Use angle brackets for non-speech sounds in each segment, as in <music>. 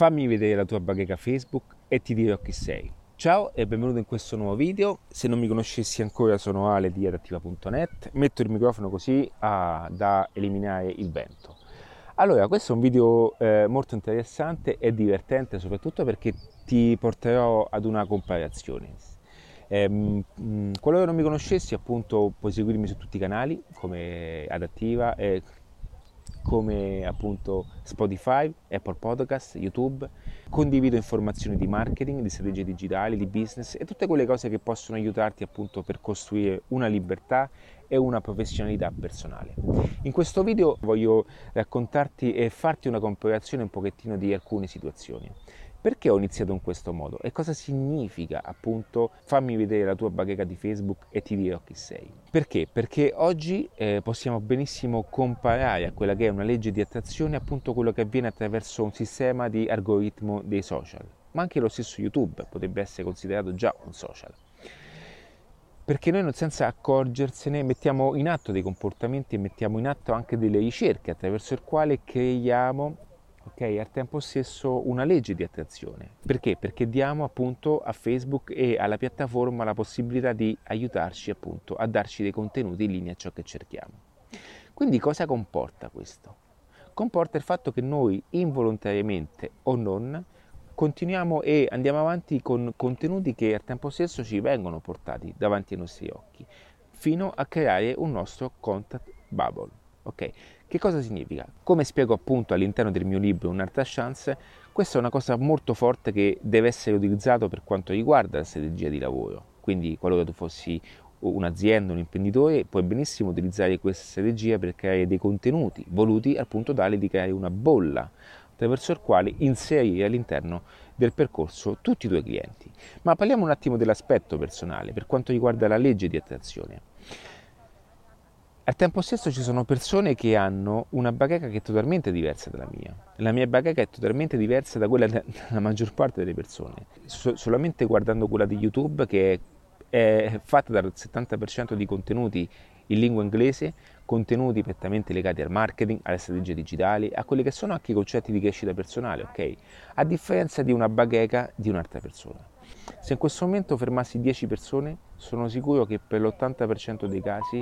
fammi vedere la tua bacheca Facebook e ti dirò chi sei. Ciao e benvenuto in questo nuovo video. Se non mi conoscessi ancora sono Ale di adattiva.net. Metto il microfono così ah, da eliminare il vento. Allora, questo è un video eh, molto interessante e divertente soprattutto perché ti porterò ad una comparazione. Eh, qualora non mi conoscessi appunto puoi seguirmi su tutti i canali come Adattiva e come appunto Spotify, Apple Podcast, YouTube. Condivido informazioni di marketing, di strategie digitali, di business e tutte quelle cose che possono aiutarti appunto per costruire una libertà e una professionalità personale. In questo video voglio raccontarti e farti una comparazione un pochettino di alcune situazioni. Perché ho iniziato in questo modo e cosa significa appunto fammi vedere la tua bacheca di Facebook e ti dirò chi sei? Perché? Perché oggi eh, possiamo benissimo comparare a quella che è una legge di attrazione appunto quello che avviene attraverso un sistema di algoritmo dei social, ma anche lo stesso YouTube potrebbe essere considerato già un social perché noi senza accorgersene mettiamo in atto dei comportamenti e mettiamo in atto anche delle ricerche attraverso il quale creiamo ok? Al tempo stesso una legge di attrazione. Perché? Perché diamo appunto a Facebook e alla piattaforma la possibilità di aiutarci appunto a darci dei contenuti in linea a ciò che cerchiamo. Quindi cosa comporta questo? Comporta il fatto che noi involontariamente o non continuiamo e andiamo avanti con contenuti che al tempo stesso ci vengono portati davanti ai nostri occhi, fino a creare un nostro contact bubble. Ok? Che cosa significa? Come spiego appunto all'interno del mio libro Un'altra chance, questa è una cosa molto forte che deve essere utilizzato per quanto riguarda la strategia di lavoro. Quindi qualora tu fossi un'azienda, un imprenditore, puoi benissimo utilizzare questa strategia per creare dei contenuti voluti appunto tale di creare una bolla attraverso il quale inserire all'interno del percorso tutti i tuoi clienti. Ma parliamo un attimo dell'aspetto personale per quanto riguarda la legge di attrazione. Al tempo stesso ci sono persone che hanno una bacheca che è totalmente diversa dalla mia. La mia bacheca è totalmente diversa da quella <laughs> della maggior parte delle persone. So- solamente guardando quella di YouTube che è, è fatta dal 70% di contenuti in lingua inglese, contenuti prettamente legati al marketing, alle strategie digitali, a quelli che sono anche i concetti di crescita personale, ok? A differenza di una bacheca di un'altra persona. Se in questo momento fermassi 10 persone, sono sicuro che per l'80% dei casi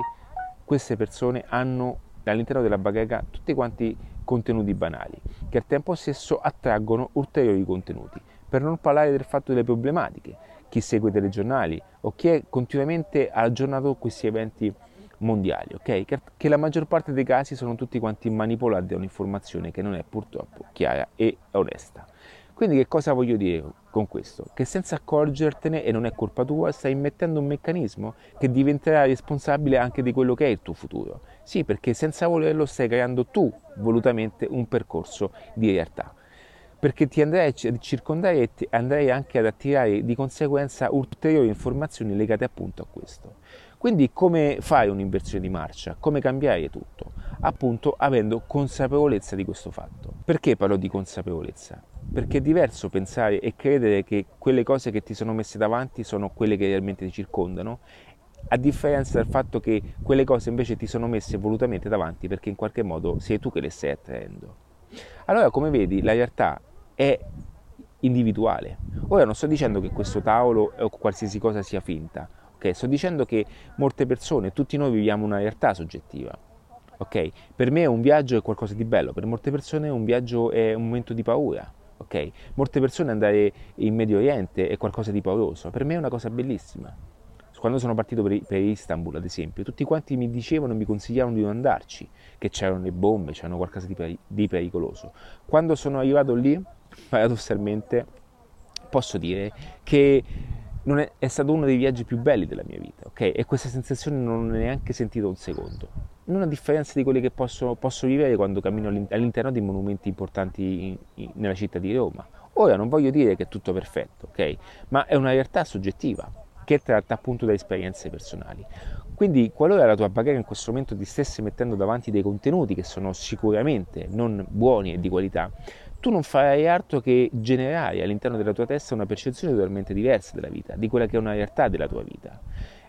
queste persone hanno all'interno della bacheca tutti quanti contenuti banali che al tempo stesso attraggono ulteriori contenuti. Per non parlare del fatto delle problematiche, chi segue i telegiornali o chi è continuamente aggiornato con questi eventi mondiali, ok? Che, che, la maggior parte dei casi sono tutti quanti manipolati da un'informazione che non è purtroppo chiara e onesta. Quindi che cosa voglio dire con questo? Che senza accorgertene, e non è colpa tua, stai immettendo un meccanismo che diventerà responsabile anche di quello che è il tuo futuro. Sì, perché senza volerlo stai creando tu volutamente un percorso di realtà. Perché ti andrai a circondare e andrai anche ad attirare di conseguenza ulteriori informazioni legate appunto a questo. Quindi come fai un'inversione di marcia? Come cambiare tutto? Appunto avendo consapevolezza di questo fatto. Perché parlo di consapevolezza? Perché è diverso pensare e credere che quelle cose che ti sono messe davanti sono quelle che realmente ti circondano, a differenza del fatto che quelle cose invece ti sono messe volutamente davanti perché in qualche modo sei tu che le stai attraendo. Allora, come vedi, la realtà è individuale. Ora non sto dicendo che questo tavolo o qualsiasi cosa sia finta, ok? Sto dicendo che molte persone, tutti noi viviamo una realtà soggettiva. Ok? Per me un viaggio è qualcosa di bello, per molte persone un viaggio è un momento di paura, ok? Molte persone andare in Medio Oriente è qualcosa di pauroso, per me è una cosa bellissima. Quando sono partito per, Istanbul, ad esempio, tutti quanti mi dicevano, mi consigliavano di non andarci, che c'erano le bombe, c'erano qualcosa di, di pericoloso. Quando sono arrivato lì, <laughs> paradossalmente, posso dire che è, è, stato uno dei viaggi più belli della mia vita, ok? E questa sensazione non ho neanche sentito un secondo non a differenza di quelli che posso, posso vivere quando cammino all'interno di monumenti importanti in, in, nella città di Roma. Ora non voglio dire che è tutto perfetto, ok? Ma è una realtà soggettiva che tratta appunto da esperienze personali. Quindi, qualora la tua bacheca in questo momento ti stesse mettendo davanti dei contenuti che sono sicuramente non buoni e di qualità, tu non farai altro che generare all'interno della tua testa una percezione totalmente diversa della vita, di quella che è una realtà della tua vita.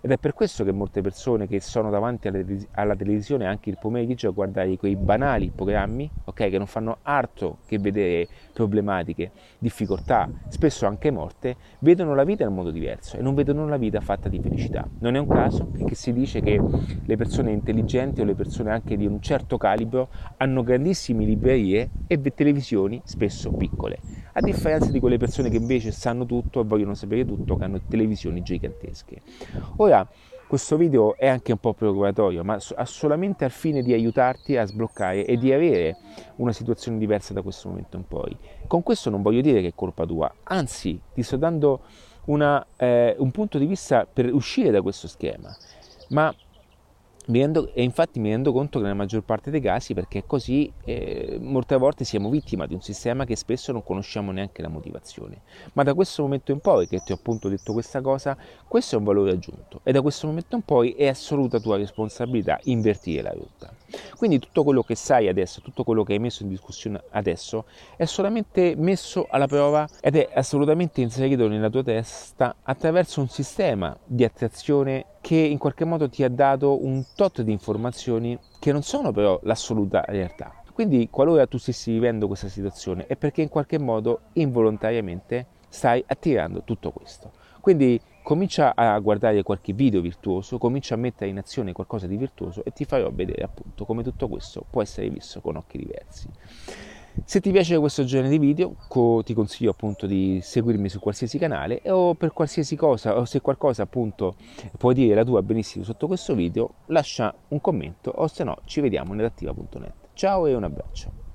ed è per questo che molte persone che sono davanti alla televisione anche il pomeriggio a guardare quei banali programmi, che non fanno altro che vedere problematiche, difficoltà, spesso anche morte, vedono la vita in modo diverso e non vedono la vita fatta di felicità. Non è un caso che si dice che le persone intelligenti o le persone anche di un certo calibro hanno grandissime librerie e televisioni spesso piccole, a differenza di quelle persone che invece sanno tutto e vogliono sapere tutto, che hanno televisioni gigantesche. Ora, questo video è anche un po' provocatorio, ma solamente al fine di aiutarti a sbloccare e di avere una situazione diversa da questo momento in poi. Con questo non voglio dire che è colpa tua, anzi ti sto dando una, eh, un punto di vista per uscire da questo schema, ma Rendo, e infatti mi rendo conto che nella maggior parte dei casi, perché è così, eh, molte volte siamo vittima di un sistema che spesso non conosciamo neanche la motivazione. Ma da questo momento in poi, che ti ho appunto detto questa cosa, questo è un valore aggiunto e da questo momento in poi è assoluta tua responsabilità invertire la rotta. Quindi tutto quello che sai adesso, tutto quello che hai messo in discussione adesso, è solamente messo alla prova ed è assolutamente inserito nella tua testa attraverso un sistema di attrazione che in qualche modo ti ha dato un tot di informazioni che non sono però l'assoluta realtà. Quindi qualora tu stessi vivendo questa situazione è perché in qualche modo involontariamente stai attirando tutto questo. Quindi comincia a guardare qualche video virtuoso, comincia a mettere in azione qualcosa di virtuoso e ti farò vedere appunto come tutto questo può essere visto con occhi diversi. Se ti piace questo genere di video ti consiglio appunto di seguirmi su qualsiasi canale o per qualsiasi cosa o se qualcosa appunto puoi dire la tua benissimo sotto questo video lascia un commento o se no ci vediamo nell'attiva.net. Ciao e un abbraccio.